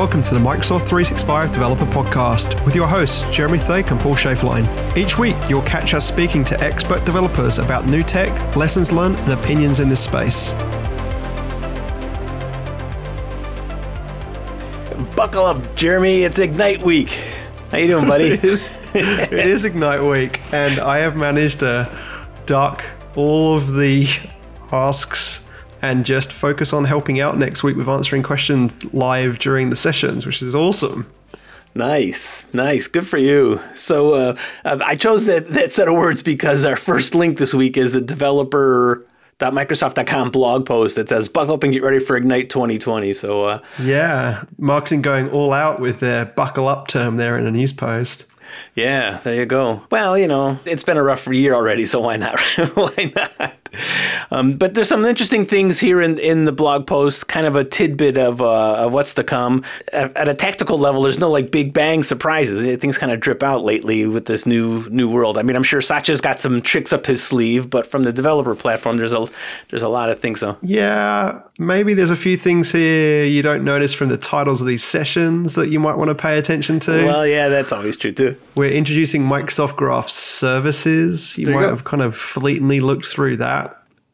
welcome to the Microsoft 365 Developer Podcast with your hosts, Jeremy Thake and Paul Schaeflein. Each week, you'll catch us speaking to expert developers about new tech, lessons learned, and opinions in this space. Buckle up, Jeremy. It's Ignite Week. How you doing, buddy? it, is, it is Ignite Week, and I have managed to duck all of the asks and just focus on helping out next week with answering questions live during the sessions, which is awesome. Nice, nice, good for you. So uh, I chose that that set of words because our first link this week is the developer Microsoft.com blog post that says buckle up and get ready for Ignite 2020. So uh, yeah, marketing going all out with their buckle up term there in a news post. Yeah, there you go. Well, you know, it's been a rough year already, so why not? why not? Um, but there's some interesting things here in, in the blog post, kind of a tidbit of, uh, of what's to come. At, at, a tactical level, there's no like big bang surprises. Things kind of drip out lately with this new new world. I mean, I'm sure Satya's got some tricks up his sleeve, but from the developer platform, there's a there's a lot of things. So yeah, maybe there's a few things here you don't notice from the titles of these sessions that you might want to pay attention to. Well, yeah, that's always true too. We're introducing Microsoft Graph services. You there might you have kind of fleetingly looked through that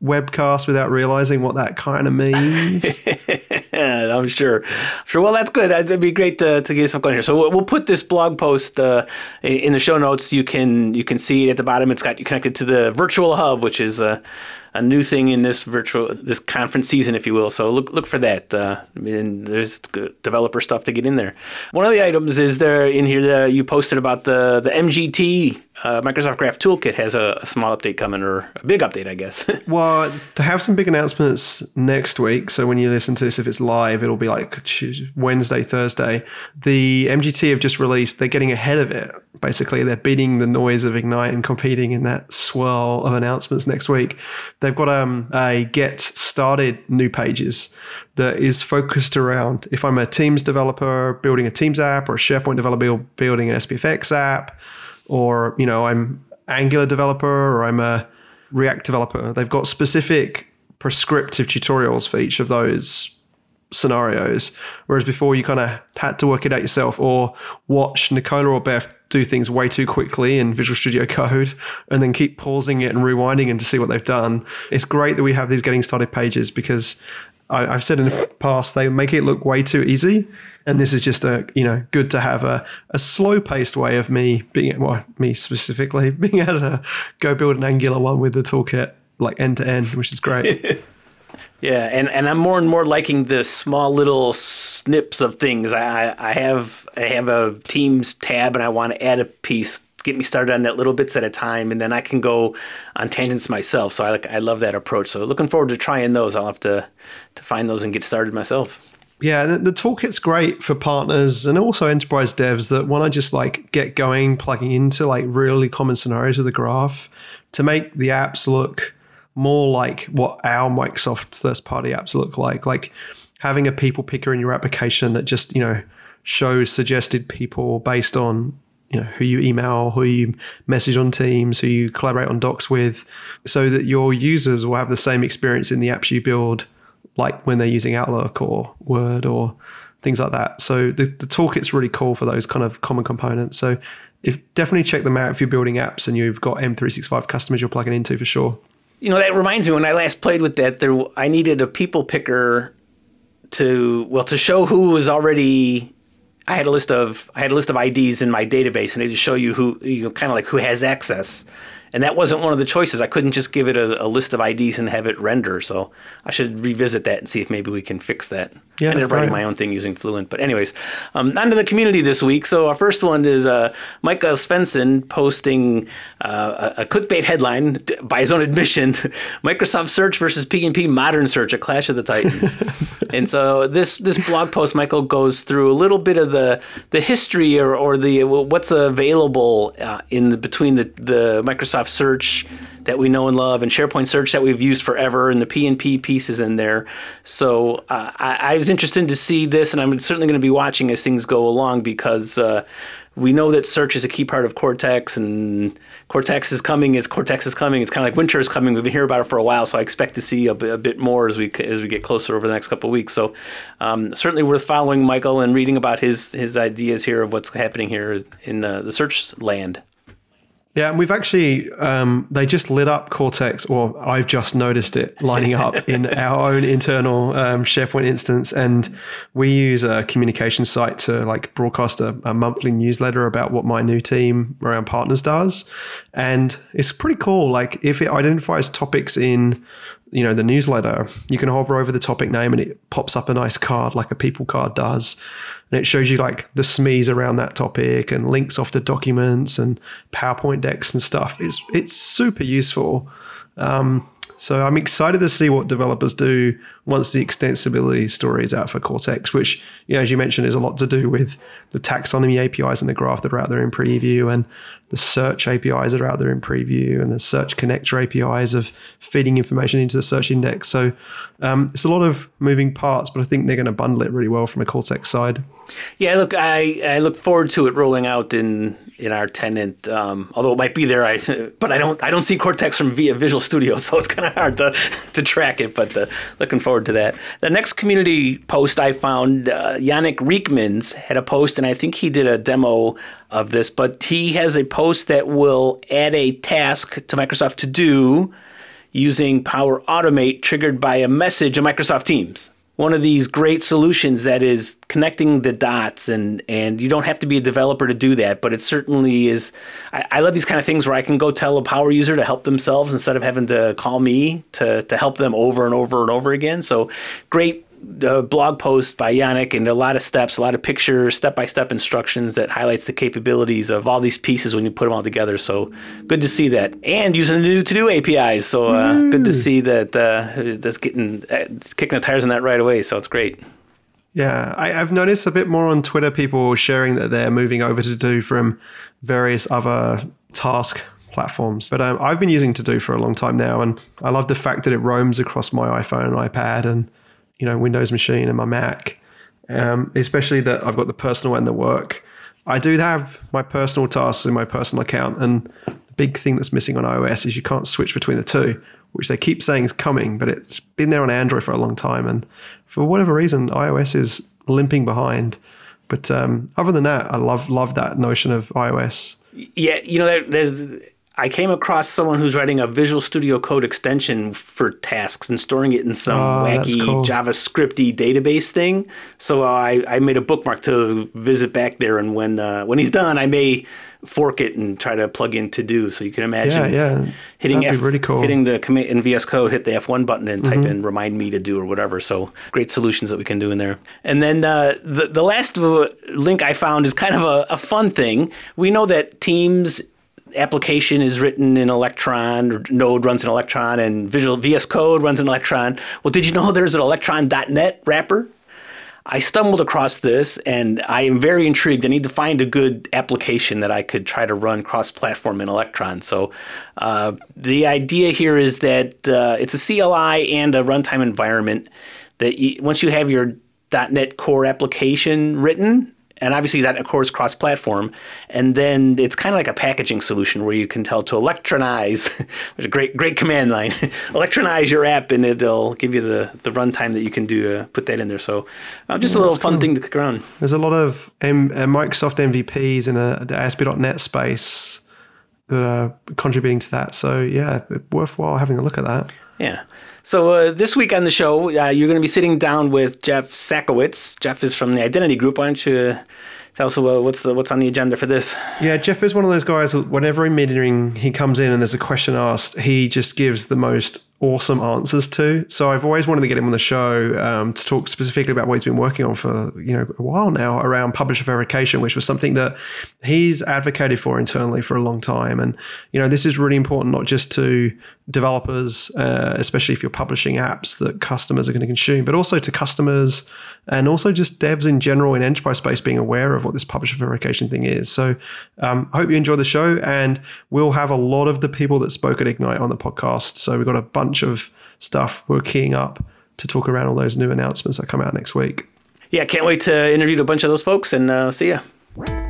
webcast without realizing what that kind of means. I'm sure. Sure. Well, that's good. It'd be great to, to get something here. So we'll put this blog post uh, in the show notes. You can you can see it at the bottom. It's got you connected to the virtual hub, which is uh, a new thing in this virtual this conference season, if you will. So look look for that. Uh, and there's developer stuff to get in there. One of the items is there in here that you posted about the the MGT uh, Microsoft Graph Toolkit has a, a, small update coming, or a big update, I guess. well, to have some big announcements next week. So when you listen to this, if it's live, it'll be like Wednesday, Thursday. The MGT have just released. They're getting ahead of it. Basically, they're beating the noise of Ignite and competing in that swirl of announcements next week. They've got um, a get started new pages that is focused around if I'm a Teams developer building a Teams app or a SharePoint developer building an SPFX app or you know I'm Angular developer or I'm a React developer. They've got specific prescriptive tutorials for each of those scenarios. Whereas before you kind of had to work it out yourself or watch Nikola or Beth do things way too quickly in Visual Studio Code and then keep pausing it and rewinding and to see what they've done. It's great that we have these getting started pages because I, have said in the past they make it look way too easy. And this is just a you know good to have a, a slow paced way of me being well me specifically being able to go build an angular one with the toolkit like end to end which is great. Yeah and and i'm more and more liking the small little snips of things. I i have i have a teams tab and i want to add a piece get me started on that little bits at a time and then i can go on tangents myself. So i like i love that approach. So looking forward to trying those. I'll have to to find those and get started myself. Yeah, the, the, toolkit's great for partners and also enterprise devs that want to just like get going, plugging into like really common scenarios of the graph to make the apps look more like what our Microsoft first party apps look like. Like having a people picker in your application that just, you know, shows suggested people based on you know who you email, who you message on Teams, who you collaborate on Docs with, so that your users will have the same experience in the apps you build like when they're using Outlook or Word or things like that. So the, the toolkit's really cool for those kind of common components. So if definitely check them out if you're building apps and you've got M365 customers you're plugging into for sure. You know, that reminds me when I last played with that, there I needed a people picker to well to show who was already I had a list of I had a list of IDs in my database and it just show you who you know kind of like who has access and that wasn't one of the choices. I couldn't just give it a, a, list of IDs and have it render. So I should revisit that and see if maybe we can fix that. Yeah, I ended up writing my own thing using Fluent. But anyways, um, on to the community this week. So our first one is uh, Mikael Svenson posting uh, a, a, clickbait headline by his own admission: Microsoft Search versus PnP Modern Search, a clash of the titans. and so this this blog post, Michael goes through a little bit of the the history or, or the what's available uh, in the, between the the Microsoft Search that we know and love, and SharePoint Search that we've used forever, and the PnP pieces in there. So uh, I, I, was interested to see this, and I'm certainly going to be watching as things go along because. Uh, we know that search is a key part of Cortex, and Cortex is coming. As Cortex is coming, it's kind of like winter is coming. We've been hearing about it for a while, so I expect to see a, bit, bit more as we as we get closer over the next couple of weeks. So um, certainly worth following Michael and reading about his his ideas here of what's happening here in the, the search land. Yeah, and we've actually um, they just lit up Cortex, or I've just noticed it lining up in our own internal um, SharePoint instance, and we use a communication site to like broadcast a, a, monthly newsletter about what my new team around partners does, and it's pretty cool. Like if it identifies topics in you know the newsletter, you can hover over the topic name and it pops up a nice card like a people card does and it shows you like the SMEs around that topic and links off to documents and PowerPoint decks and stuff. It's it's super useful. Um, so I'm excited to see what developers do once the extensibility story is out for Cortex, which, you know, as you mentioned, is a lot to do with the taxonomy APIs in the graph that are out there in preview and the search APIs that are out there in preview and the search connector APIs of feeding information into the search index. So um, it's a lot of moving parts, but I think they're going to bundle it really well from a Cortex side. Yeah, look, I, I look forward to it rolling out in in our tenant. Um, although it might be there, I but I don't I don't see Cortex from via Visual Studio, so it's kind of hard to to track it. But uh, looking forward to that. The next community post I found, uh, Yannick Reekmans had a post, and I think he did a demo of this. But he has a post that will add a task to Microsoft to do using Power Automate triggered by a message in Microsoft Teams one of these great solutions that is connecting the dots and and you don't have to be a developer to do that but it certainly is I, I, love these kind of things where i can go tell a power user to help themselves instead of having to call me to, to help them over and over and over again. So great a blog post by Yannick and a lot of steps, a lot of pictures, step by step instructions that highlights the capabilities of all these pieces when you put them all together. So good to see that, and using the new to do APIs. So uh, mm. good to see that uh, that's getting uh, kicking the tires on that right away. So it's great. Yeah, I, have noticed a bit more on Twitter people sharing that they're moving over to do from various other task platforms. But um, I've been using To Do for a long time now, and I love the fact that it roams across my iPhone and iPad and you know Windows machine and my Mac, um, especially that I've got the personal and the work. I do have my personal tasks in my personal account, and the big thing that's missing on iOS is you can't switch between the two, which they keep saying is coming, but it's been there on Android for a long time, and for whatever reason, iOS is limping behind. But um, other than that, I love love that notion of iOS. Yeah, you know, there's I came across someone who's writing a Visual Studio Code extension for tasks and storing it in some oh, wacky cool. JavaScripty database thing. So uh, I, I made a bookmark to visit back there, and when uh, when he's done, I may fork it and try to plug in to do. So you can imagine yeah, yeah. hitting F, really cool. hitting the commit in VS Code, hit the F1 button and type mm-hmm. in remind me to do or whatever. So great solutions that we can do in there. And then uh, the the last link I found is kind of a, a fun thing. We know that Teams application is written in Electron, Node runs in Electron, and Visual VS Code runs in Electron. Well, did you know there's an Electron.NET wrapper? I stumbled across this and I am very intrigued. I need to find a good application that I could try to run cross platform in Electron. So, uh, the idea here is that uh, it's a CLI and a runtime environment that you, once you have your .NET Core application written, and obviously that of course cross-platform. And then it's kind of like a packaging solution where you can tell to electronize which is a great great command line electronize your app and it'll give you the the runtime that you can do to put that in there. So uh, just yeah, a little fun cool. thing to kick around. There's a lot of M- uh, microsoft mvps in a, the asp.net space that are contributing to that. So yeah worthwhile having a look at that yeah so uh, this week on the show, uh, you're going to be sitting down with Jeff Sakowicz. Jeff is from the Identity Group. Why don't you tell us uh, what's the what's on the agenda for this? Yeah, Jeff is one of those guys. Whenever in meeting he comes in and there's a question asked, he just gives the most awesome answers to. So I've always wanted to get him on the show um, to talk specifically about what he's been working on for you know a while now around publisher verification, which was something that he's advocated for internally for a long time. And you know this is really important not just to developers, uh, especially if you're publishing apps that customers are going to consume, but also to customers and also just devs in general in enterprise space being aware of what this publisher verification thing is. So um, I hope you enjoy the show, and we'll have a lot of the people that spoke at Ignite on the podcast. So we've got a bunch of stuff we're keying up to talk around all those new announcements that come out next week. Yeah, can't wait to interview a bunch of those folks and uh, see ya.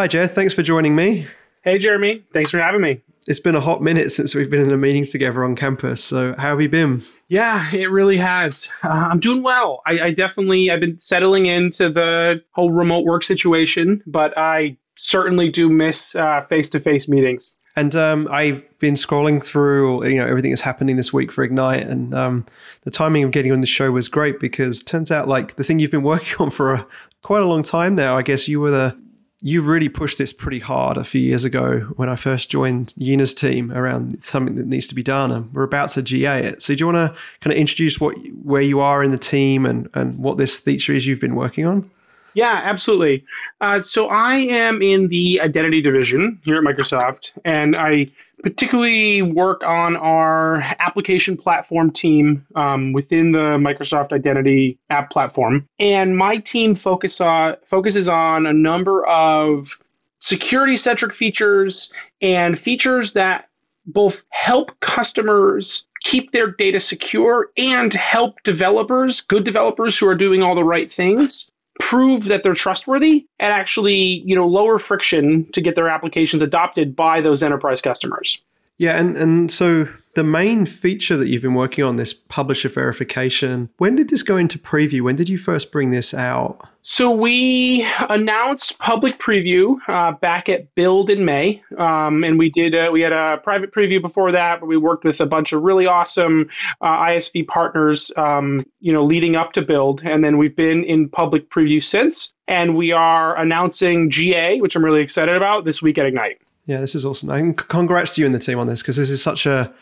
Hi, Jeff. Thanks for joining me. Hey, Jeremy. Thanks for having me. It's been a hot minute since we've been in a meeting together on campus. So, how have you been? Yeah, it really has. Uh, I'm doing well. I, I definitely I've been settling into the whole remote work situation, but I certainly do miss face to face meetings. And um, I've been scrolling through, you know, everything that's happening this week for Ignite, and um, the timing of getting on the show was great because turns out like the thing you've been working on for a, quite a long time now. I guess you were the you really pushed this pretty hard a few years ago when I first joined Yina's team around something that needs to be done, and we're about to GA it. So, do you want to kind of introduce what where you are in the team and and what this feature is you've been working on? Yeah, absolutely. Uh, so I am in the identity division here at Microsoft, and I particularly work on our application platform team um, within the Microsoft Identity app platform. And my team focus on, focuses on a number of security centric features and features that both help customers keep their data secure and help developers, good developers who are doing all the right things, prove that they're trustworthy and actually, you know, lower friction to get their applications adopted by those enterprise customers. Yeah, and, and so the main feature that you've been working on, this publisher verification, when did this go into preview? When did you first bring this out? So we announced public preview uh, back at Build in May, um, and we did uh, we had a private preview before that, but we worked with a bunch of really awesome uh, ISV partners, um, you know, leading up to Build, and then we've been in public preview since, and we are announcing GA, which I'm really excited about this week at Ignite. Yeah, this is awesome. And congrats to you and the team on this because this is such a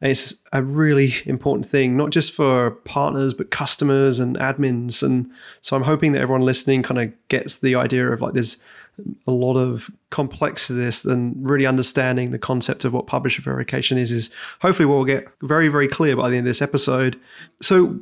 it's a really important thing, not just for partners, but customers and admins. And so I'm hoping that everyone listening kind of gets the idea of like there's a lot of complex to this and really understanding the concept of what publisher verification is is hopefully what we'll get very, very clear by the end of this episode. So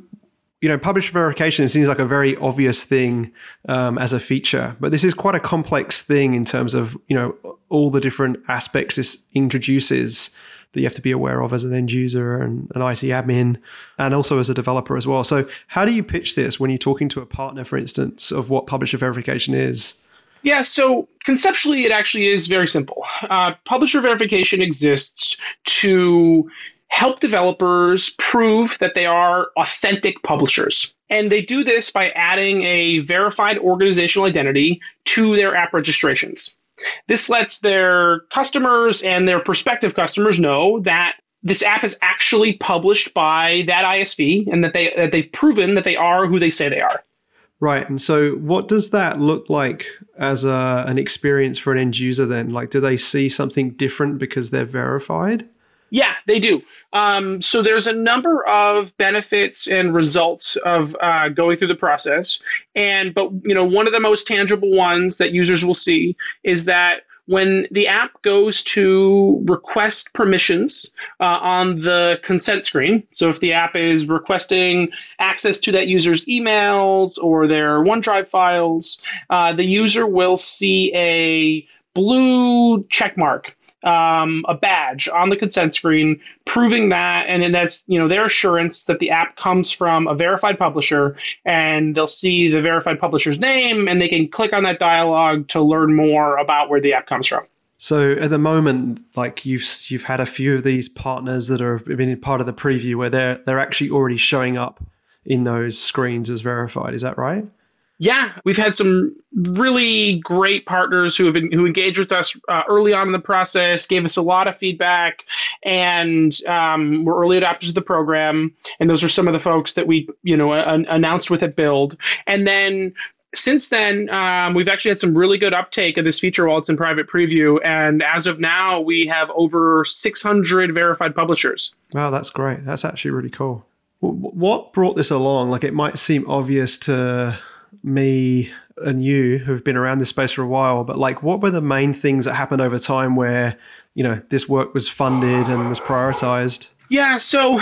you know, publisher verification seems like a very obvious thing um, as a feature, but this is quite a complex thing in terms of you know all the different aspects this introduces that you have to be aware of as an end user and an IT admin, and also as a developer as well. So, how do you pitch this when you're talking to a partner, for instance, of what publisher verification is? Yeah, so conceptually, it actually is very simple. Uh, publisher verification exists to help developers prove that they are authentic publishers. And they do this by adding a verified organizational identity to their app registrations. This lets their customers and their prospective customers know that this app is actually published by that ISV and that they that they've proven that they are who they say they are. Right. And so what does that look like as a, an experience for an end user then? Like do they see something different because they're verified? Yeah, they do. Um, so there's a number of benefits and results of uh, going through the process, and but you know one of the most tangible ones that users will see is that when the app goes to request permissions uh, on the consent screen, so if the app is requesting access to that user's emails or their OneDrive files, uh, the user will see a blue check mark um, a badge on the consent screen proving that, and then that's you know their assurance that the app comes from a verified publisher, and they'll see the verified publisher's name, and they can click on that dialog to learn more about where the app comes from. So at the moment, like you've you've had a few of these partners that are been part of the preview where they're they're actually already showing up in those screens as verified. Is that right? Yeah, we've had some really great partners who have who engaged with us uh, early on in the process, gave us a lot of feedback, and um, were early adopters of the program. And those are some of the folks that we you know announced with at Build. And then since then, um, we've actually had some really good uptake of this feature while it's in private preview. And as of now, we have over 600 verified publishers. Wow, that's great. That's actually really cool. What brought this along? Like, it might seem obvious to me and you who've been around this space for a while, but like what were the main things that happened over time where, you know, this work was funded and was prioritized? Yeah, so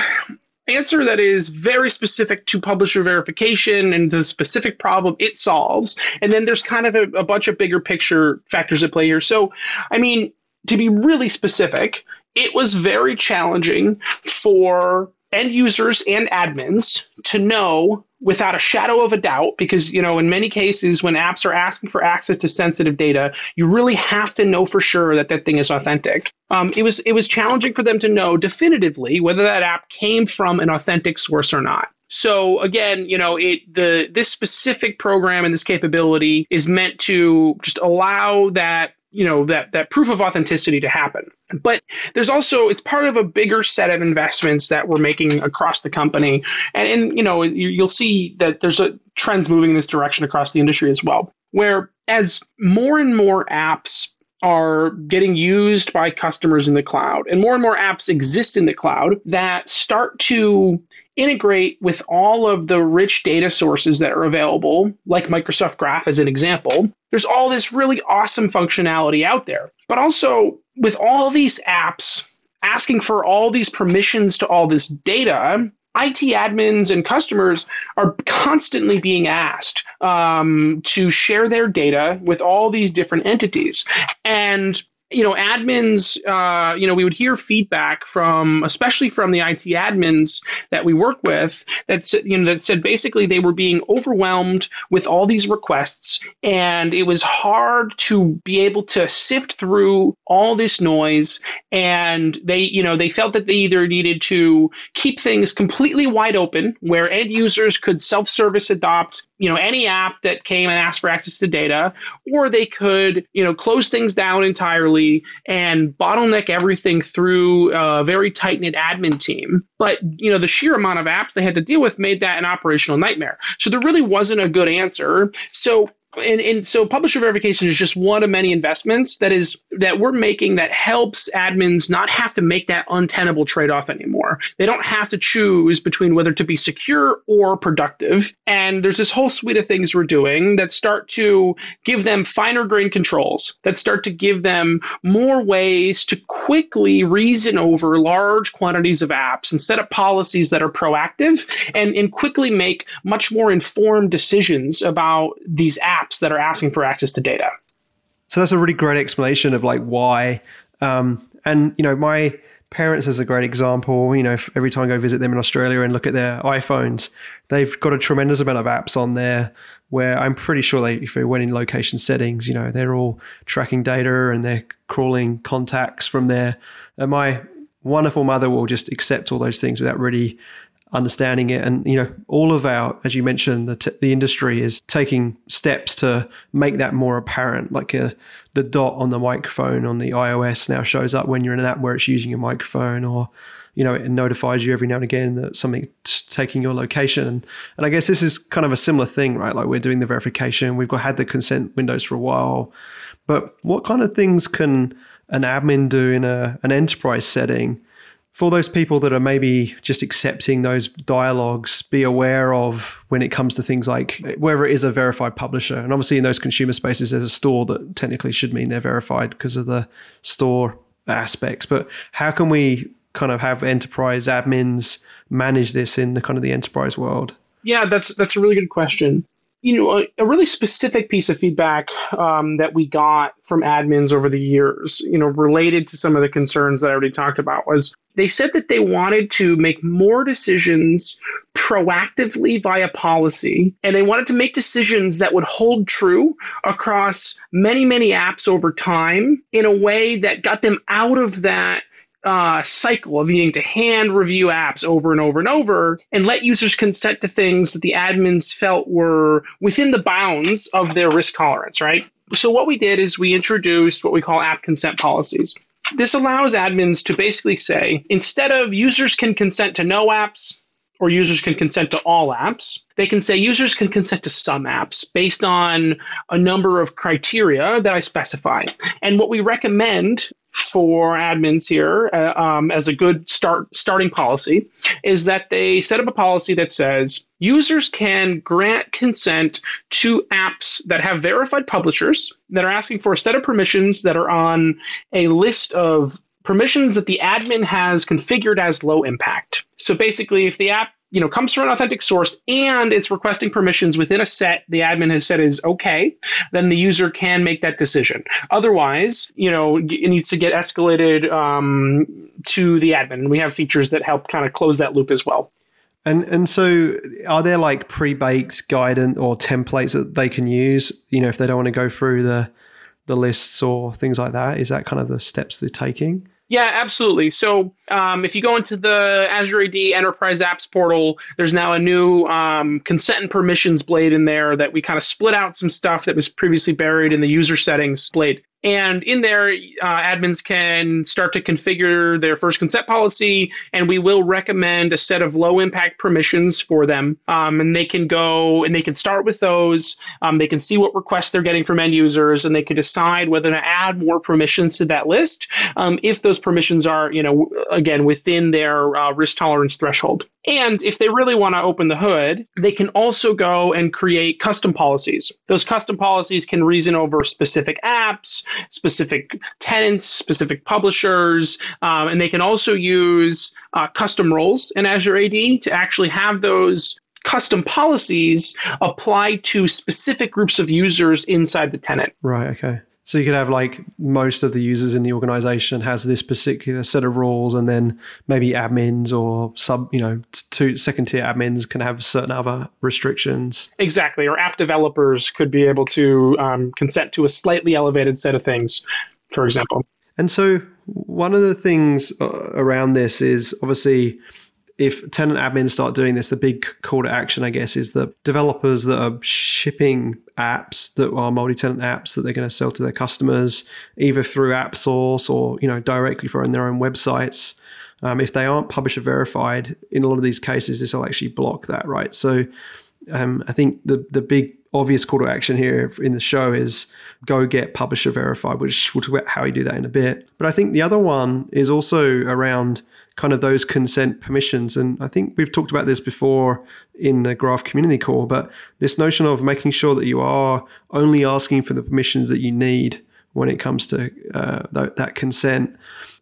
answer that is very specific to publisher verification and the specific problem it solves. And then there's kind of a, a bunch of bigger picture factors at play here. So, I mean, to be really specific, it was very challenging for end users and admins to know without a shadow of a doubt because you know in many cases when apps are asking for access to sensitive data you really have to know for sure that that thing is authentic. Um, it was it was challenging for them to know definitively whether that app came from an authentic source or not. So again, you know, it the this specific program and this capability is meant to just allow that you know that that proof of authenticity to happen. But there's also it's part of a bigger set of investments that we're making across the company. And, and you know you, will see that there's a trends moving in this direction across the industry as well where as more and more apps are getting used by customers in the cloud and more and more apps exist in the cloud that start to integrate with all of the rich data sources that are available, like Microsoft Graph as an example. There's all this really awesome functionality out there. But also, with all these apps asking for all these permissions to all this data, IT admins and customers are constantly being asked um, to share their data with all these different entities. And you know, admins, uh, you know, we would hear feedback from, especially from the IT admins that we work with, that you know that said basically they were being overwhelmed with all these requests, and it was hard to be able to sift through all this noise, and they, you know, they felt that they either needed to keep things completely wide open, where end users could self-service adopt, you know, any app that came and asked for access to data, or they could, you know, close things down entirely and bottleneck everything through a very tight knit admin team. But you know, the sheer amount of apps they had to deal with made that an operational nightmare. So there really wasn't a good answer. So and, and so publisher verification is just one of many investments that is that we're making that helps admins not have to make that untenable trade-off anymore. They don't have to choose between whether to be secure or productive. And there's this whole suite of things we're doing that start to give them finer grained controls, that start to give them more ways to quickly reason over large quantities of apps and set up policies that are proactive and, and quickly make much more informed decisions about these apps apps that are asking for access to data. So that's a really great explanation of like why. Um, and you know, my parents is a great example. You know, every time I go visit them in Australia and look at their iPhones, they've got a tremendous amount of apps on there. Where I'm pretty sure they, if they went in location settings, you know, they're all tracking data and they're crawling contacts from there. And my wonderful mother will just accept all those things without really understanding it. And, you know, all of our, as you mentioned, the, t- the industry is taking steps to make that more apparent. Like a, uh, the dot on the microphone on the iOS now shows up when you're in an app where it's using your microphone or, you know, it notifies you every now and again that something's taking your location. And I guess this is kind of a similar thing, right? Like we're doing the verification, we've got had the consent windows for a while, but what kind of things can an admin do in a, an enterprise setting for those people that are maybe just accepting those dialogues, be aware of when it comes to things like whether it is a verified publisher. And obviously, in those consumer spaces, there's a store that technically should mean they're verified because of the store aspects. But how can we kind of have enterprise admins manage this in the kind of the enterprise world? Yeah, that's that's a really good question you know, a, a, really specific piece of feedback um, that we got from admins over the years, you know, related to some of the concerns that I already talked about was they said that they wanted to make more decisions proactively via policy, and they wanted to make decisions that would hold true across many, many apps over time in a way that got them out of that uh, cycle of needing to hand review apps over and over and over and let users consent to things that the admins felt were within the bounds of their risk tolerance, right? So, what we did is we introduced what we call app consent policies. This allows admins to basically say instead of users can consent to no apps, or users can consent to all apps. They can say users can consent to some apps based on a number of criteria that I specify. And what we recommend for admins here uh, um, as a good start starting policy is that they set up a policy that says users can grant consent to apps that have verified publishers that are asking for a set of permissions that are on a list of permissions that the admin has configured as low impact. So basically, if the app you know comes from an authentic source and it's requesting permissions within a set the admin has said is okay, then the user can make that decision. Otherwise, you know, it needs to get escalated um, to the admin, and we have features that help kind of close that loop as well. And and so are there like pre-baked guidance or templates that they can use, you know, if they don't want to go through the the lists or things like that? Is that kind of the steps they're taking? Yeah, absolutely. So um, if you go into the Azure AD Enterprise Apps portal, there's now a new um, consent and permissions blade in there that we kind of split out some stuff that was previously buried in the user settings blade. And in there, uh, admins can start to configure their first consent policy, and we will recommend a set of low impact permissions for them. Um, and they can go and they can start with those. Um, they can see what requests they're getting from end users, and they can decide whether to add more permissions to that list um, if those permissions are, you know, again within their uh, risk tolerance threshold. And if they really want to open the hood, they can also go and create custom policies. Those custom policies can reason over specific apps, specific tenants, specific publishers, um, and they can also use uh, custom roles in Azure AD to actually have those custom policies apply to specific groups of users inside the tenant. Right. Okay. So you could have like most of the users in the organization has this particular set of rules, and then maybe admins or sub, you know, two second tier admins can have certain other restrictions. Exactly, or app developers could be able to um, consent to a slightly elevated set of things, for example. And so one of the things uh, around this is obviously if tenant admins start doing this, the big call to action, I guess, is the developers that are shipping apps that are multi-tenant apps that they're going to sell to their customers, either through AppSource or you know directly from their own websites. Um, if they aren't publisher verified, in a lot of these cases, this will actually block that, right? So, um, I think the the big obvious call to action here in the show is go get publisher verified, which we'll talk about how you do that in a bit. But I think the other one is also around kind of those consent permissions. And I think we've talked about this before in the Graph Community Call, but this notion of making sure that you are only asking for the permissions that you need when it comes to uh, that, that consent.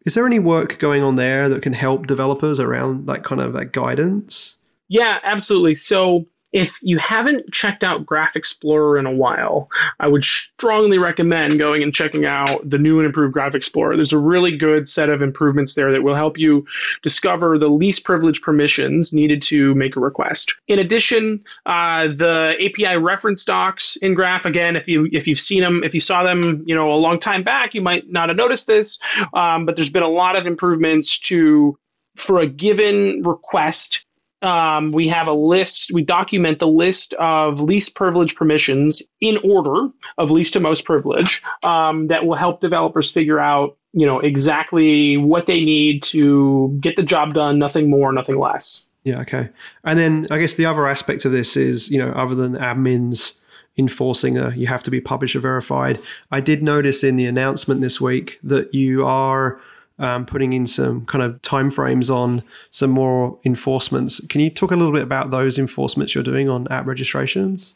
Is there any work going on there that can help developers around that kind of that guidance? Yeah, absolutely. So if you haven't checked out Graph Explorer in a while, I would strongly recommend going and checking out the new and improved Graph Explorer. There's a really good set of improvements there that will help you discover the least privileged permissions needed to make a request. In addition, uh, the API reference docs in Graph, again, if you if you've seen them, if you saw them, you know, a long time back, you might not have noticed this, um, but there's been a lot of improvements to for a given request um, we have a list, we document the list of least privilege permissions in order of least to most privilege um, that will help developers figure out, you know, exactly what they need to get the job done, nothing more, nothing less. Yeah, okay. And then I guess the other aspect of this is, you know, other than admins enforcing a you have to be publisher verified, I did notice in the announcement this week that you are um, putting in some kind of timeframes on some more enforcements. Can you talk a little bit about those enforcements you're doing on app registrations?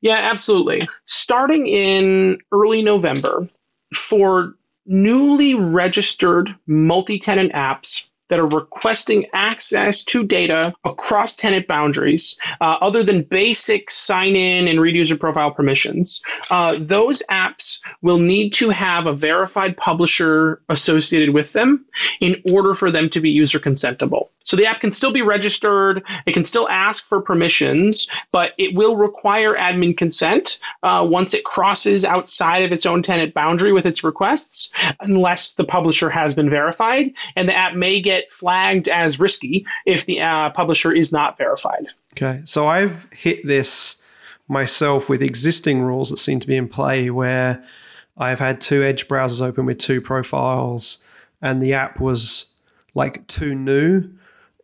Yeah, absolutely. Starting in early November, for newly registered multi tenant apps that are requesting access to data across tenant boundaries, uh, other than basic sign in and read user profile permissions, uh, those apps will need to have a verified publisher associated with them in order for them to be user consentable. So the app can still be registered, it can still ask for permissions, but it will require admin consent uh, once it crosses outside of its own tenant boundary with its requests, unless the publisher has been verified. And the app may get flagged as risky if the uh, publisher is not verified. Okay, so I've hit this myself with existing rules that seem to be in play where I've had two Edge browsers open with two profiles and the app was like too new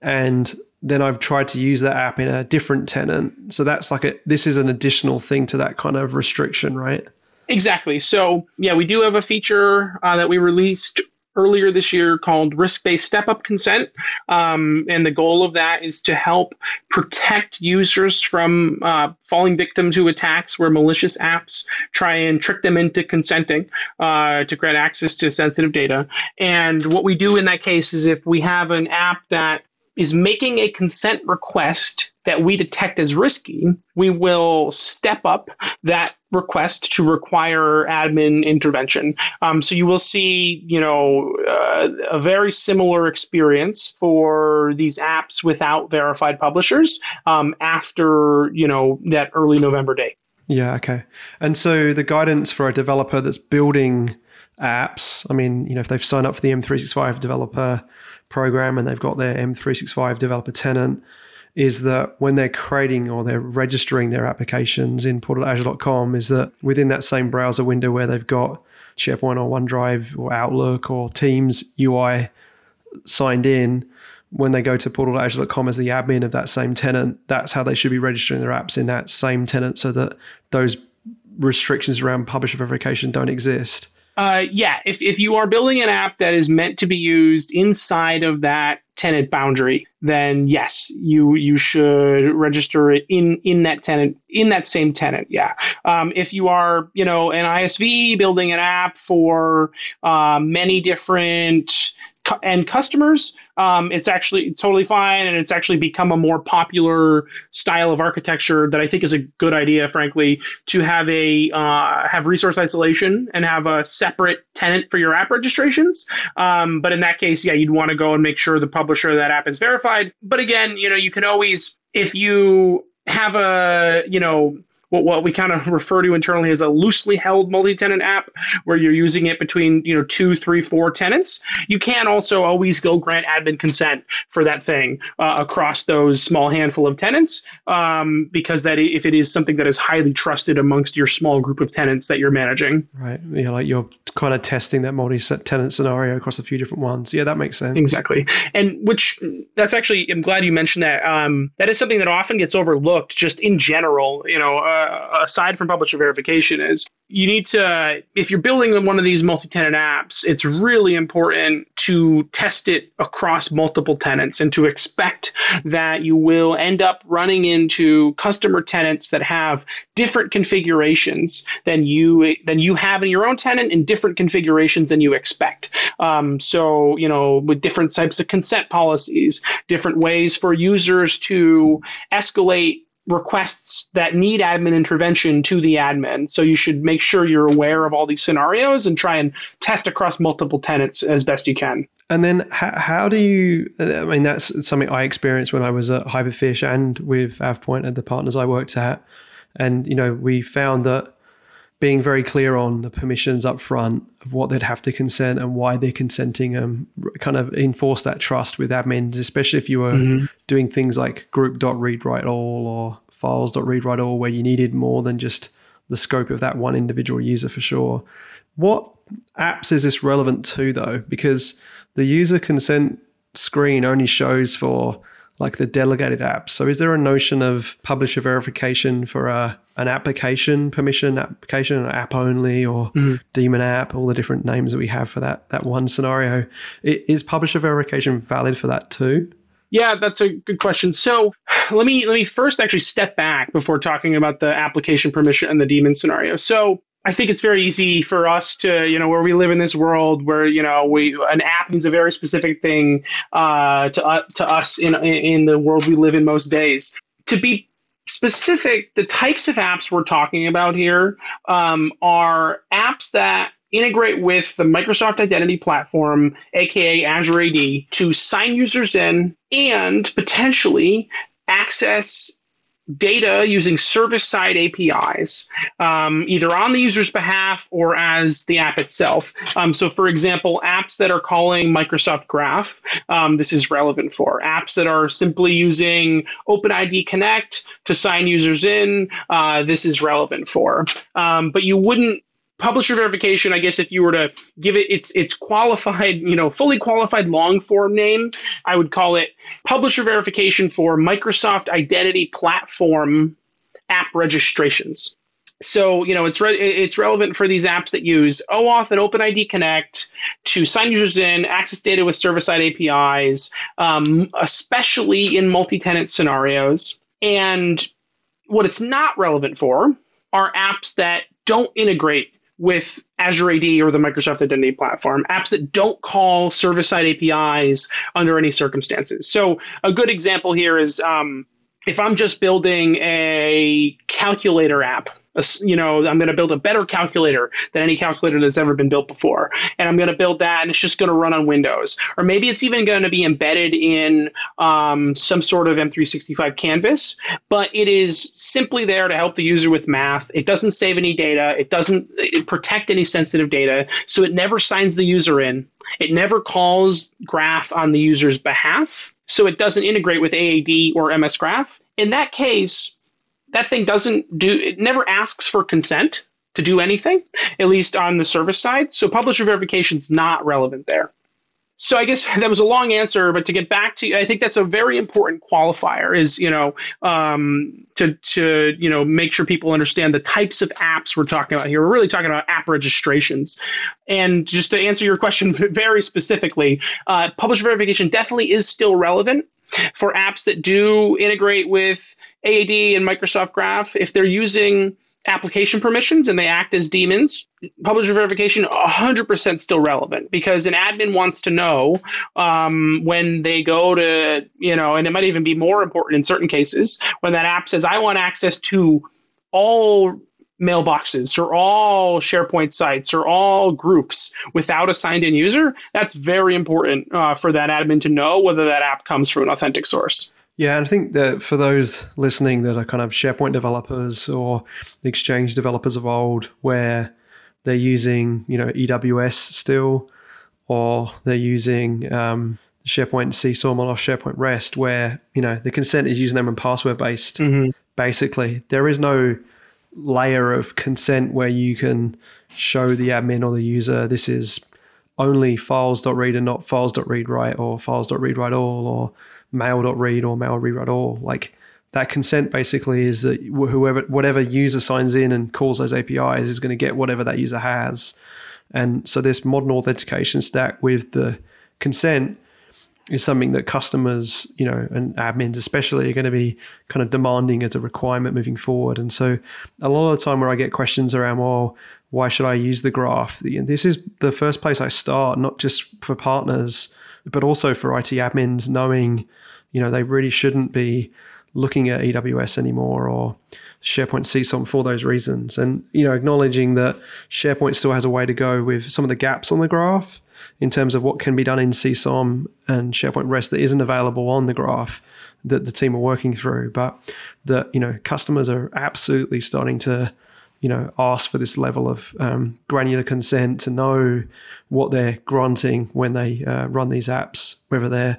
and then I've tried to use that app in a different tenant. So that's like a this is an additional thing to that kind of restriction, right? Exactly. So yeah, we do have a feature uh, that we released earlier this year called risk based step up consent. Um, and the goal of that is to help protect users from uh, falling victim to attacks where malicious apps try and trick them into consenting uh, to grant access to sensitive data. And what we do in that case is if we have an app that is making a consent request that we detect as risky, we will step up that request to require admin intervention. Um, so you will see, you know, uh, a very similar experience for these apps without verified publishers um, after, you know, that early November date. Yeah, okay. And so the guidance for a developer that's building apps, I mean, you know, if they've signed up for the M365 developer program and they've got their M365 developer tenant, is that when they're creating or they're registering their applications in portal.azure.com, is that within that same browser window where they've got SharePoint or OneDrive or Outlook or Teams UI signed in, when they go to portal.azure.com as the admin of that same tenant, that's how they should be registering their apps in that same tenant so that those restrictions around publisher verification don't exist. Uh, yeah, if, if you are building an app that is meant to be used inside of that tenant boundary, then yes, you you should register it in in that tenant in that same tenant. Yeah. Um, if you are you know an ISV building an app for uh, many different and customers, um, it's actually it's totally fine, and it's actually become a more popular style of architecture that I think is a good idea, frankly, to have a uh, have resource isolation and have a separate tenant for your app registrations. Um, but in that case, yeah, you'd want to go and make sure the publisher of that app is verified. But again, you know, you can always if you have a you know what, what we kind of refer to internally as a loosely held multi-tenant app where you're using it between you know two three four tenants. You can also always go grant admin consent for that thing uh, across those small handful of tenants um, because that if it is something that is highly trusted amongst your small group of tenants that you're managing. Right. Yeah like you're kind of testing that multi-tenant scenario across a few different ones. Yeah that makes sense. Exactly. And which that's actually i'm glad you mentioned that um, that is something that often gets overlooked just in general you know uh, uh, aside from publisher verification is you need to if you're building one of these multi-tenant apps it's really important to test it across multiple tenants and to expect that you will end up running into customer tenants that have different configurations than you than you have in your own tenant in different configurations than you expect. Um, so you know with different types of consent policies different ways for users to escalate requests that need admin intervention to the admin. So you should make sure you're aware of all these scenarios and try and test across multiple tenants as best you can. And then how, how do you, uh, I mean, that's something I experienced when I was at Hyperfish and with AvePoint and the partners I worked at. And, you know, we found that being very clear on the permissions up front of what they'd have to consent and why they're consenting and kind of enforce that trust with admins, especially if you were mm-hmm. doing things like group.readwriteall or files.readwriteall where you needed more than just the scope of that one individual user for sure. What apps is this relevant to though? Because the user consent screen only shows for like the delegated apps. So is there a notion of publisher verification for a, an application permission application, an app only, or mm-hmm. daemon app, all the different names that we have for that that one scenario? Is publisher verification valid for that too? Yeah, that's a good question. So let me let me first actually step back before talking about the application permission and the daemon scenario. So I think it's very easy for us to, you know, where we live in this world where, you know, we an app means a very specific thing uh, to uh, to us in in the world we live in most days. To be specific, the types of apps we're talking about here um, are apps that integrate with the Microsoft Identity Platform, aka Azure AD, to sign users in and potentially access data using service side APIs, um, either on the user's behalf or as the app itself. Um, so, for example, apps that are calling Microsoft Graph, um, this is relevant for. Apps that are simply using OpenID Connect to sign users in, uh, this is relevant for. Um, but you wouldn't publisher verification i guess if you were to give it its its qualified you know fully qualified long form name i would call it publisher verification for microsoft identity platform app registrations so you know it's re- it's relevant for these apps that use OAuth and OpenID Connect to sign users in, access data with server-side APIs, um, especially in multi-tenant scenarios. And what it's not relevant for are apps that don't integrate with Azure AD or the Microsoft Identity Platform, apps that don't call server side APIs under any circumstances. So, a good example here is um, if I'm just building a calculator app you know, I'm going to build a better calculator than any calculator that's ever been built before. And I'm going to build that and it's just going to run on Windows. Or maybe it's even going to be embedded in um, some sort of M365 canvas, but it is simply there to help the user with math. It doesn't save any data, it doesn't protect any sensitive data, so it never signs the user in. It never calls graph on the user's behalf, so it doesn't integrate with AAD or MS Graph. In that case, that thing doesn't do it never asks for consent to do anything at least on the service side. So publisher verification is not relevant there. So i guess that was a long answer but to get back to i think that's a very important qualifier is you know um, to to you know make sure people understand the types of apps we're talking about here. We're really talking about app registrations. And just to answer your question very specifically uh, publisher verification definitely is still relevant for apps that do integrate with AAD and Microsoft Graph, if they're using application permissions and they act as daemons, publisher verification 100% still relevant because an admin wants to know um, when they go to, you know, and it might even be more important in certain cases when that app says, I want access to all mailboxes or all SharePoint sites or all groups without a signed in user. That's very important uh, for that admin to know whether that app comes from an authentic source. Yeah, and I think that for those listening that are kind of SharePoint developers or Exchange developers of old, where they're using you know EWS still, or they're using um, SharePoint CSOM or SharePoint REST, where you know the consent is username and password based. Mm-hmm. Basically, there is no layer of consent where you can show the admin or the user this is only files.read and not files.read write or files.read write all or mail.read or mail read write all. Like that consent basically is that whoever whatever user signs in and calls those APIs is going to get whatever that user has. And so this modern authentication stack with the consent is something that customers, you know, and admins especially are going to be kind of demanding as a requirement moving forward. And so a lot of the time where I get questions around, well, why should I use the graph? This is the first place I start, not just for partners, but also for IT admins knowing, you know, they really shouldn't be looking at EWS anymore or SharePoint CSOM for those reasons. And, you know, acknowledging that SharePoint still has a way to go with some of the gaps on the graph in terms of what can be done in CSOM and SharePoint REST that isn't available on the graph that the team are working through. But that, you know, customers are absolutely starting to you know, ask for this level of um, granular consent to know what they're granting when they uh, run these apps, whether they're,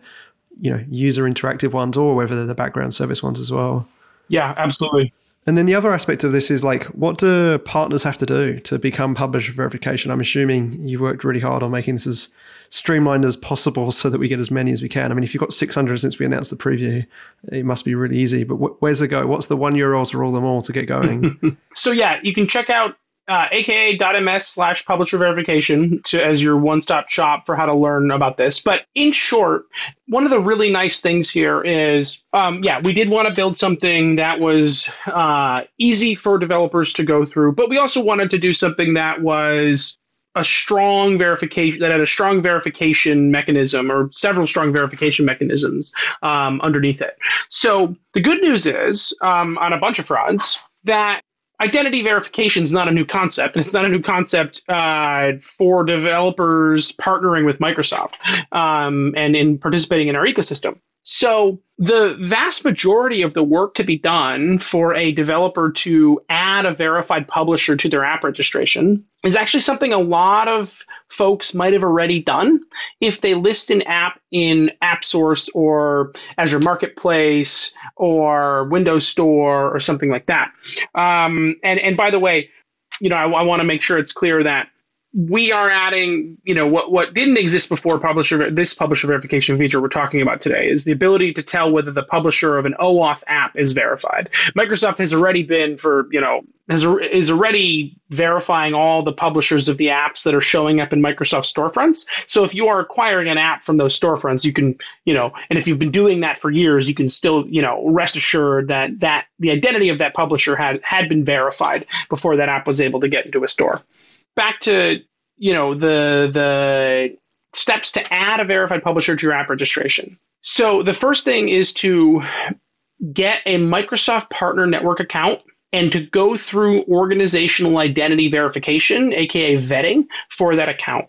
you know, user interactive ones or whether they're the background service ones as well. Yeah, absolutely. And then the other aspect of this is like, what do partners have to do to become publisher verification? I'm assuming you've worked really hard on making this as streamlined as possible so that we get as many as we can. I mean, if you've got 600 since we announced the preview, it must be really easy. But wh- where's the go? What's the one URL to rule them all to get going? so yeah, you can check out uh, aka.ms slash publisher verification to, as your one stop shop for how to learn about this. But in short, one of the really nice things here is, um, yeah, we did want to build something that was uh, easy for developers to go through, but we also wanted to do something that was a strong verification that had a strong verification mechanism or several strong verification mechanisms um, underneath it. So the good news is um, on a bunch of fronts that identity verification is not a new concept. It's not a new concept uh, for developers partnering with Microsoft um, and in participating in our ecosystem. So the vast majority of the work to be done for a developer to add a verified publisher to their app registration is actually something a lot of folks might have already done if they list an app in AppSource or Azure Marketplace or Windows Store or something like that. Um, and and by the way, you know I, I want to make sure it's clear that we are adding, you know, what what didn't exist before publisher this publisher verification feature we're talking about today is the ability to tell whether the publisher of an OAuth app is verified. Microsoft has already been for, you know, has is already verifying all the publishers of the apps that are showing up in Microsoft storefronts. So if you are acquiring an app from those storefronts, you can, you know, and if you've been doing that for years, you can still, you know, rest assured that that the identity of that publisher had had been verified before that app was able to get into a store. Back to you know the the steps to add a verified publisher to your app registration. So the first thing is to get a Microsoft Partner Network account and to go through organizational identity verification, aka vetting, for that account.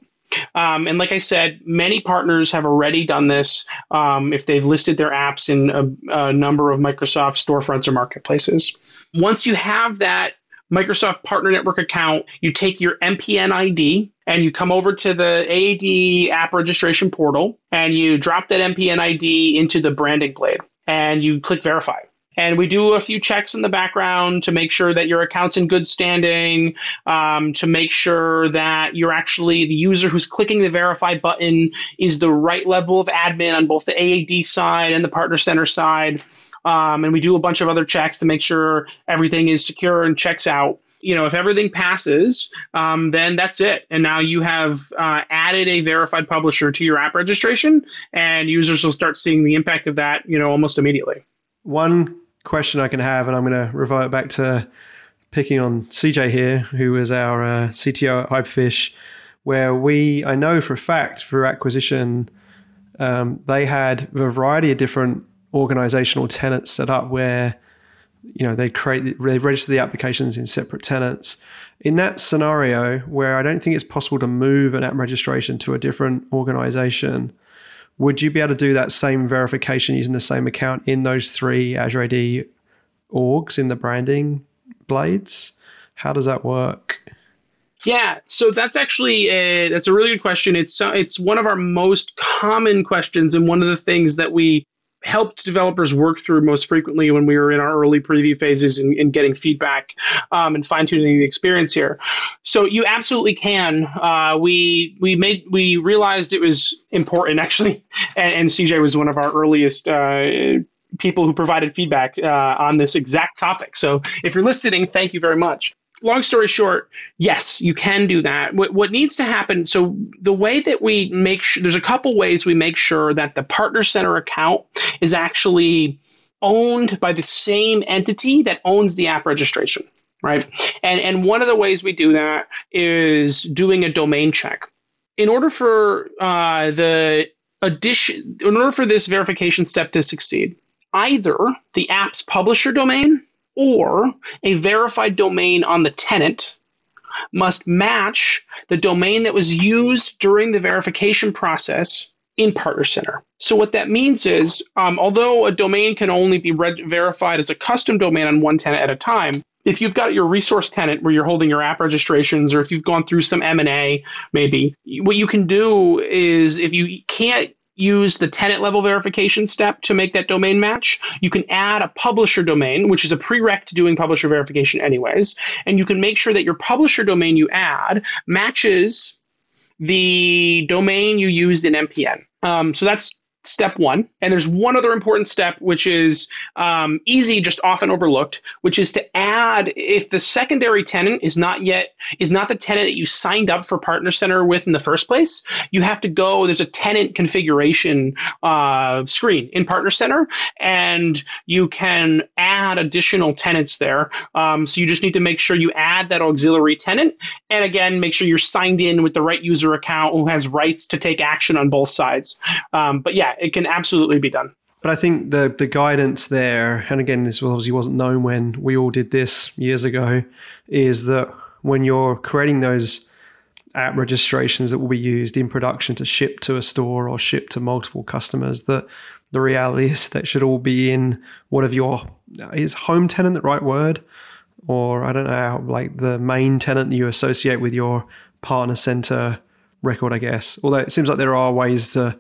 Um, and like I said, many partners have already done this um, if they've listed their apps in a, a number of Microsoft storefronts or marketplaces. Once you have that Microsoft Partner Network account, you take your MPN ID and you come over to the AAD app registration portal and you drop that MPN ID into the branding blade and you click verify. And we do a few checks in the background to make sure that your account's in good standing, um, to make sure that you're actually the user who's clicking the verify button is the right level of admin on both the AAD side and the partner center side. Um, and we do a bunch of other checks to make sure everything is secure and checks out you know, if everything passes, um, then that's it. And now you have uh, added a verified publisher to your app registration, and users will start seeing the impact of that, you know, almost immediately. One question I can have, and I'm going to revert back to picking on CJ here, who is our uh, CTO at Hyperfish, where we, I know for a fact through acquisition, um, they had a variety of different organizational tenants set up where you know they create they register the applications in separate tenants. In that scenario where i don't think it's possible to move an app registration to a different organization would you be able to do that same verification using the same account in those three azure ad orgs in the branding blades? How does that work? Yeah, so that's actually a, that's a really good question. It's it's one of our most common questions, and one of the things that we helped developers work through most frequently when we were in our early preview phases and, and getting feedback um, and fine tuning the experience here. So you absolutely can. Uh, we we made we realized it was important actually, and, and CJ was one of our earliest. Uh, people who provided feedback uh, on this exact topic. So if you're listening, thank you very much long story short, yes, you can do that. What, what needs to happen, so the way that we make sure, there's a couple ways we make sure that the Partner Center account is actually owned by the same entity that owns the app registration, right? And, and one of the ways we do that is doing a domain check. In order for uh, the addition, in order for this verification step to succeed, either the app's publisher domain or a verified domain on the tenant must match the domain that was used during the verification process in Partner Center. So what that means is, um, although a domain can only be verified as a custom domain on one tenant at a time, if you've got your resource tenant where you're holding your app registrations, or if you've gone through some M and A, maybe what you can do is if you can't use the tenant level verification step to make that domain match. You can add a publisher domain, which is a prereq to doing publisher verification, anyways. And you can make sure that your publisher domain you add matches the domain you used in MPN. Um, so that's step one. And there's one other important step, which is um, easy, just often overlooked, which is to add if the secondary tenant is not yet is not the tenant that you signed up for Partner Center with in the first place. You have to go. There's a tenant configuration uh, screen in Partner Center, and you can add additional tenants there. Um, so you just need to make sure you add that auxiliary tenant, and again, make sure you're signed in with the right user account who has rights to take action on both sides. Um, but yeah, it can absolutely be done. But I think the the guidance there, and again, this obviously wasn't known when we all did this years ago, is that when you're creating those app registrations that will be used in production to ship to a store or ship to multiple customers, that the reality is that should all be in one of your is home tenant the right word, or I don't know, like the main tenant you associate with your partner center record, I guess. Although it seems like there are ways to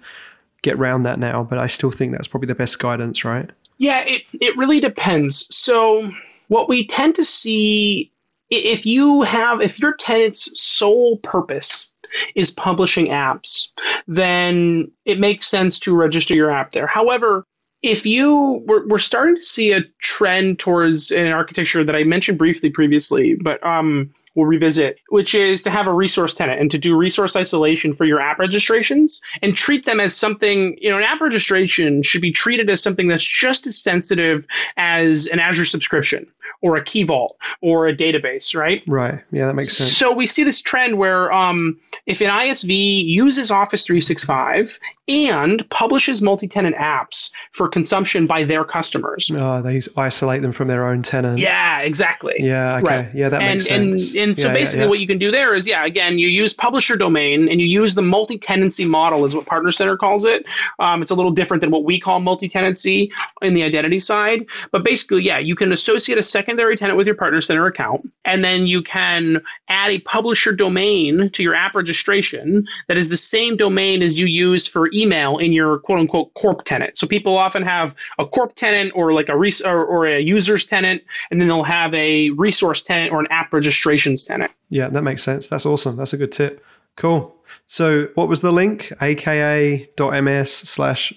get around that now, but I still think that's probably the best guidance, right? Yeah, it, it really depends. So, what we tend to see if you have, if your tenant's sole purpose is publishing apps, then it makes sense to register your app there. However, if you we're, we're starting to see a trend towards an architecture that I mentioned briefly previously, but um, we'll revisit, which is to have a resource tenant and to do resource isolation for your app registrations and treat them as something, you know, an app registration should be treated as something that's just as sensitive as an Azure subscription, or a key vault or a database, right? Right. Yeah, that makes sense. So we see this trend where um, if an ISV uses Office 365 and publishes multi-tenant apps for consumption by their customers. Oh, they isolate them from their own tenant. Yeah, exactly. Yeah, okay. Right. Yeah, that and, makes sense. And, and so yeah, basically yeah, yeah. what you can do there is, yeah, again, you use publisher domain and you use the multi-tenancy model is what Partner Center calls it. Um, it's a little different than what we call multi-tenancy in the identity side. But basically, yeah, you can associate a secondary tenant with your Partner Center account, and then you can add a publisher domain to your app registration that is the same domain as you use for email in your quote unquote corp tenant. So people often have a corp tenant or like a res- or, or a user's tenant, and then they'll have a resource tenant or an app registrations tenant. Yeah, that makes sense. That's awesome. That's a good tip. Cool. So what was the link? aka.ms slash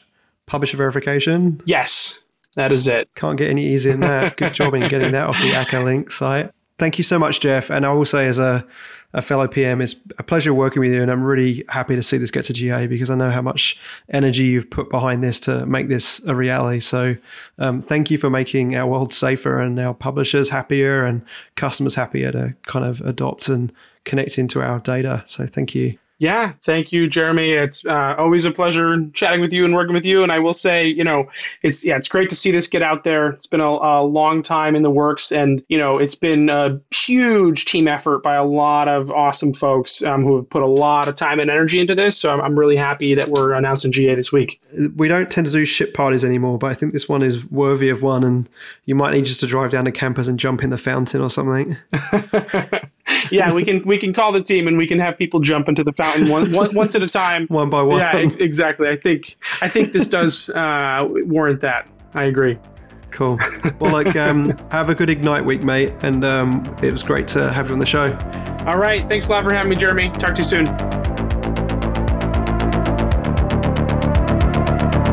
publisher verification. Yes, that is it. Can't get any easier than that. Good job in getting that off the Aka link site. Thank you so much, Jeff. And I will say, as a, a fellow PM, it's a pleasure working with you. And I'm really happy to see this get to GA because I know how much energy you've put behind this to make this a reality. So um, thank you for making our world safer and our publishers happier and customers happier to kind of adopt and connect into our data. So thank you. Yeah, thank you, Jeremy. It's uh, always a pleasure chatting with you and working with you. And I will say, you know, it's yeah, it's great to see this get out there. It's been a, a long time in the works, and you know, it's been a huge team effort by a lot of awesome folks um, who have put a lot of time and energy into this. So I'm, I'm really happy that we're announcing GA this week. We don't tend to do ship parties anymore, but I think this one is worthy of one, and you might need just to drive down to campus and jump in the fountain or something. yeah, we can we can call the team and we can have people jump into the fountain one, one, once at a time, one by one. Yeah, exactly. I think I think this does uh, warrant that. I agree. Cool. Well, like, um, have a good Ignite week, mate, and um, it was great to have you on the show. All right, thanks a lot for having me, Jeremy. Talk to you soon.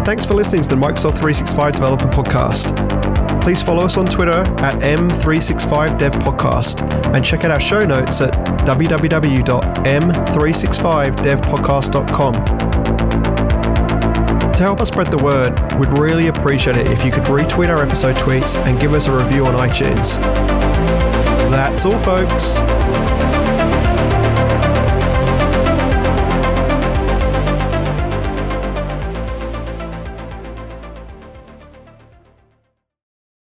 Thanks for listening to the Microsoft 365 Developer Podcast. Please follow us on Twitter at M365DevPodcast and check out our show notes at www.m365devpodcast.com. To help us spread the word, we'd really appreciate it if you could retweet our episode tweets and give us a review on iTunes. That's all, folks.